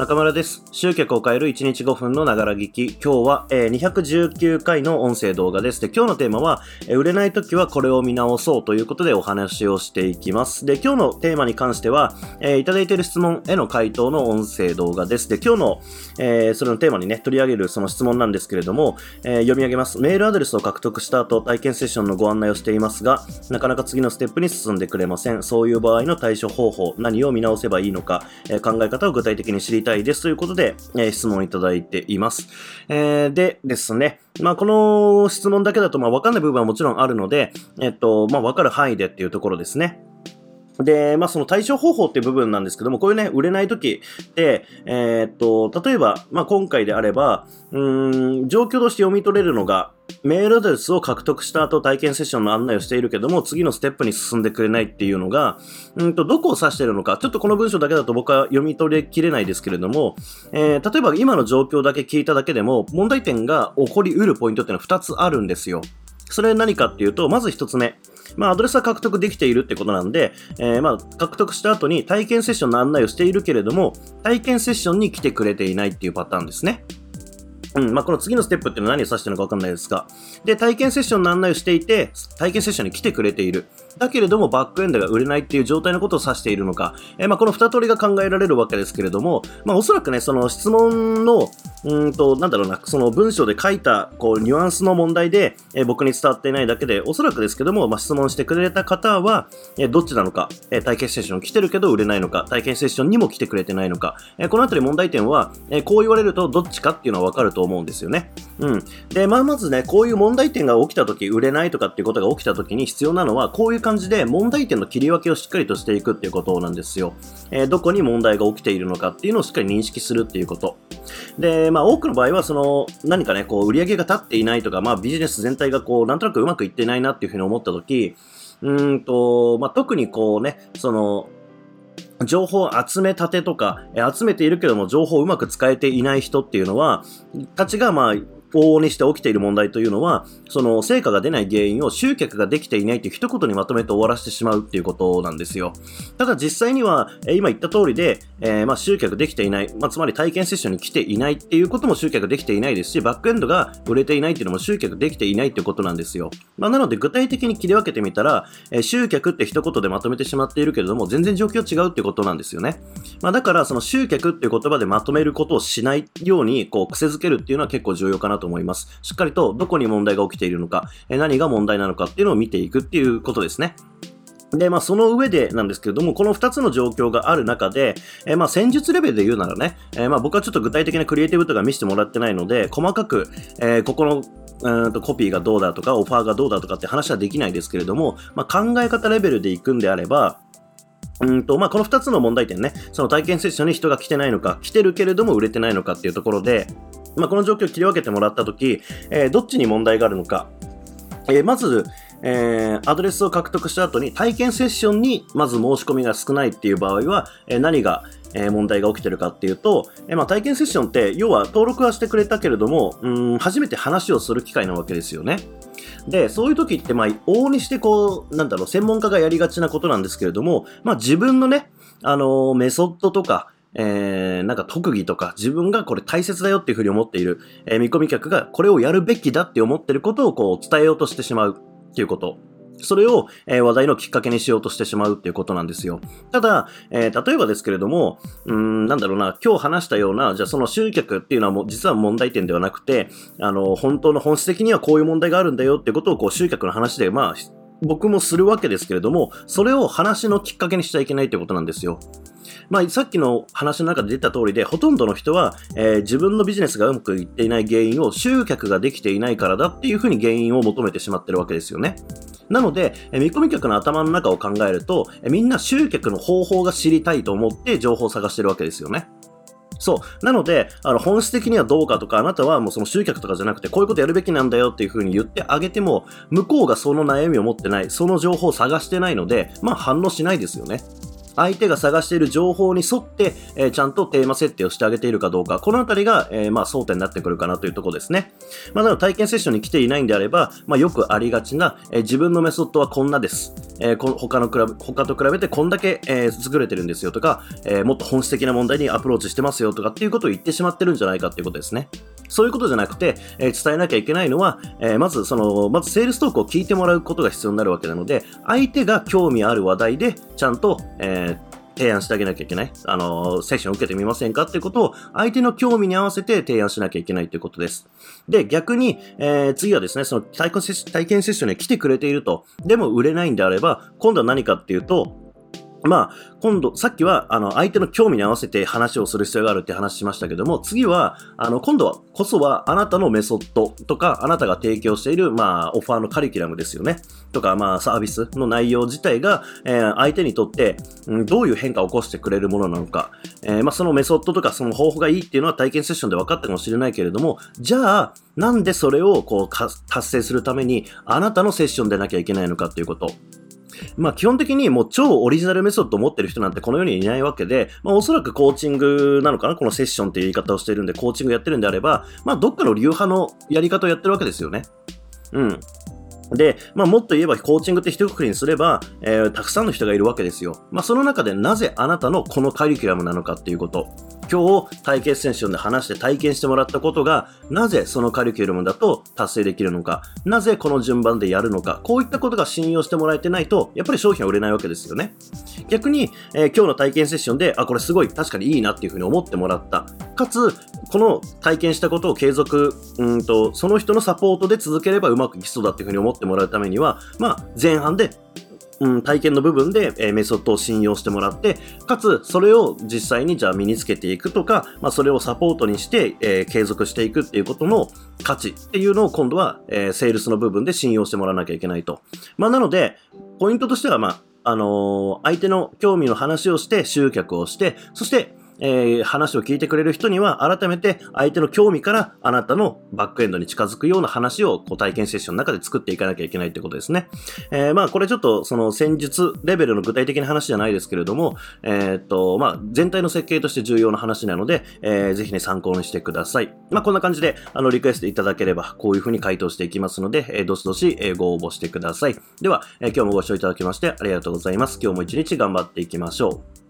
中村です。集客を変える1日5分のながら聞き。今日は、えー、219回の音声動画です。で、今日のテーマは、えー、売れない時はこれを見直そうということでお話をしていきます。で、今日のテーマに関しては、えー、いただいている質問への回答の音声動画です。で、今日の、えー、それのテーマにね、取り上げるその質問なんですけれども、え、読み上げます。メールアドレスを獲得した後、体験セッションのご案内をしていますが、なかなか次のステップに進んでくれません。そういう場合の対処方法、何を見直せばいいのか、え、考え方を具体的に知りたいたいですということで、えー、質問いただいています。えー、でですね、まあ、この質問だけだと、まあ、わかんない部分はもちろんあるので、えっと、まあ、わかる範囲でっていうところですね。で、まあ、その対処方法っていう部分なんですけども、こういうね、売れない時って、えー、っと、例えば、まあ、今回であれば、うん、状況として読み取れるのが、メールアドレスを獲得した後体験セッションの案内をしているけども、次のステップに進んでくれないっていうのが、うんと、どこを指しているのか、ちょっとこの文章だけだと僕は読み取りきれないですけれども、えー、例えば今の状況だけ聞いただけでも、問題点が起こりうるポイントっていうのは2つあるんですよ。それは何かっていうと、まず1つ目。まあ、アドレスは獲得できているってことなんで、えー、まあ、獲得した後に体験セッションの案内をしているけれども、体験セッションに来てくれていないっていうパターンですね。うん、まあ、この次のステップっていうのは何を指してるのかわかんないですが。で、体験セッションの案内をしていて、体験セッションに来てくれている。だけれども、バックエンドが売れないっていう状態のことを指しているのか。えー、まあ、この二通りが考えられるわけですけれども、まあ、おそらくね、その質問の、うんと、なんだろうな、その文章で書いた、こう、ニュアンスの問題で、えー、僕に伝わっていないだけで、おそらくですけども、まあ、質問してくれた方は、え、どっちなのか、え、体験セッション来てるけど売れないのか、体験セッションにも来てくれてないのか、え、このあたり問題点は、え、こう言われるとどっちかっていうのはわかると思うんですよね。うん。で、まあ、まずね、こういう問題点が起きたとき、売れないとかっていうことが起きたときに必要なのは、こういう感じで問題点の切り分けをしっかりとしていくっていうことなんですよ。えー、どこに問題が起きているのかっていうのをしっかり認識するっていうこと。で、まあ、多くの場合は、その、何かね、こう、売り上げが立っていないとか、まあ、ビジネス全体がこう、なんとなくうまくいってないなっていうふうに思ったとき、うんと、まあ、特にこうね、その、情報集めたてとか、集めているけども情報をうまく使えていない人っていうのは、たちがまあ、往々にして起きている問題というのは、その成果が出ない原因を集客ができていないという一言にまとめて終わらせてしまうっていうことなんですよ。ただ実際には、え今言った通りで、えー、まあ集客できていない、まあ、つまり体験セッションに来ていないっていうことも集客できていないですし、バックエンドが売れていないっていうのも集客できていないっていうことなんですよ。まあ、なので具体的に切り分けてみたら、えー、集客って一言でまとめてしまっているけれども、全然状況違うっていうことなんですよね。まあ、だからその集客っていう言葉でまとめることをしないように、こう癖づけるっていうのは結構重要かなと思います。しっかりとどこに問題が起きているのか、え何が問題なのかっていうのを見ていくっていうことですね。で、まあ、その上でなんですけれども、この2つの状況がある中で、えー、まあ、戦術レベルで言うならね、えー、まあ、僕はちょっと具体的なクリエイティブとか見せてもらってないので、細かく、えー、ここのうんとコピーがどうだとか、オファーがどうだとかって話はできないですけれども、まあ、考え方レベルで行くんであれば、うんと、まあ、この2つの問題点ね、その体験セッションに人が来てないのか、来てるけれども売れてないのかっていうところで、まあ、この状況を切り分けてもらったとき、えー、どっちに問題があるのか。えー、まず、えー、アドレスを獲得した後に体験セッションにまず申し込みが少ないっていう場合は、えー、何が、えー、問題が起きてるかっていうと、えーまあ、体験セッションって要は登録はしてくれたけれども、うん初めて話をする機会なわけですよね。で、そういう時って、まあ、往々にしてこう、なんだろう、専門家がやりがちなことなんですけれども、まあ自分のね、あのー、メソッドとか、えー、なんか特技とか自分がこれ大切だよっていうふうに思っている、えー、見込み客がこれをやるべきだって思ってることをこう伝えようとしてしまうっていうこと。それを、えー、話題のきっかけにしようとしてしまうっていうことなんですよ。ただ、えー、例えばですけれども、うん、なんだろうな、今日話したような、じゃあその集客っていうのはもう実は問題点ではなくて、あの、本当の本質的にはこういう問題があるんだよっていうことをこう集客の話で、まあ、僕もするわけですけれども、それを話のきっかけにしちゃいけないってことなんですよ。まあ、さっきの話の中で出た通りで、ほとんどの人は、えー、自分のビジネスがうまくいっていない原因を集客ができていないからだっていうふうに原因を求めてしまってるわけですよね。なので、え見込み客の頭の中を考えると、えみんな集客の方法が知りたいと思って情報を探してるわけですよね。そう。なので、あの、本質的にはどうかとか、あなたはもうその集客とかじゃなくて、こういうことやるべきなんだよっていう風に言ってあげても、向こうがその悩みを持ってない、その情報を探してないので、まあ反応しないですよね。相手が探している情報に沿って、えー、ちゃんとテーマ設定をしてあげているかどうか、このあたりが、えー、まあ、争点になってくるかなというところですね。まあ、なの体験セッションに来ていないんであれば、まあ、よくありがちな、えー、自分のメソッドはこんなです。えー、こ他の比べ、他と比べてこんだけ、えー、優れてるんですよとか、え、もっと本質的な問題にアプローチしてますよとかっていうことを言ってしまってるんじゃないかっていうことですね。そういうことじゃなくて、えー、伝えなきゃいけないのは、えー、まずその、まずセールストークを聞いてもらうことが必要になるわけなので、相手が興味ある話題で、ちゃんと、えー、提案してあげなきゃいけない。あの、セッション受けてみませんかってことを、相手の興味に合わせて提案しなきゃいけないということです。で、逆に、えー、次はですね、その体験セッションに来てくれていると、でも売れないんであれば、今度は何かっていうと、まあ、今度、さっきは、あの、相手の興味に合わせて話をする必要があるって話しましたけども、次は、あの、今度は、こそは、あなたのメソッドとか、あなたが提供している、まあ、オファーのカリキュラムですよね。とか、まあ、サービスの内容自体が、えー、相手にとって、うん、どういう変化を起こしてくれるものなのか、えー、まあ、そのメソッドとか、その方法がいいっていうのは体験セッションで分かったかもしれないけれども、じゃあ、なんでそれを、こう、達成するために、あなたのセッションでなきゃいけないのかっていうこと。まあ基本的にもう超オリジナルメソッドを持ってる人なんてこの世にいないわけで、まあおそらくコーチングなのかなこのセッションっていう言い方をしてるんで、コーチングやってるんであれば、まあどっかの流派のやり方をやってるわけですよね。うん。で、まあ、もっと言えばコーチングって一括りにすれば、えー、たくさんの人がいるわけですよ。まあ、その中でなぜあなたのこのカリキュラムなのかっていうこと。今日体験セッションで話して体験してもらったことが、なぜそのカリキュラムだと達成できるのか、なぜこの順番でやるのか、こういったことが信用してもらえてないと、やっぱり商品は売れないわけですよね。逆に、えー、今日の体験セッションで、あ、これすごい確かにいいなっていうふうに思ってもらった。かつ、この体験したことを継続、うんと、その人のサポートで続ければうまくいきそうだっていうふうに思ってもらうためには、まあ、前半でうん、体験の部分で、え、メソッドを信用してもらって、かつ、それを実際にじゃあ身につけていくとか、まあ、それをサポートにして、え、継続していくっていうことの価値っていうのを今度は、え、セールスの部分で信用してもらわなきゃいけないと。まあ、なので、ポイントとしては、まあ、あの相手の興味の話をして集客をして、そして、えー、話を聞いてくれる人には、改めて相手の興味からあなたのバックエンドに近づくような話をこう体験セッションの中で作っていかなきゃいけないってことですね。えー、まあ、これちょっとその戦術レベルの具体的な話じゃないですけれども、えー、っと、まあ、全体の設計として重要な話なので、えー、ぜひね、参考にしてください。まあ、こんな感じで、あの、リクエストいただければ、こういう風に回答していきますので、えー、どしどし、ご応募してください。では、えー、今日もご視聴いただきましてありがとうございます。今日も一日頑張っていきましょう。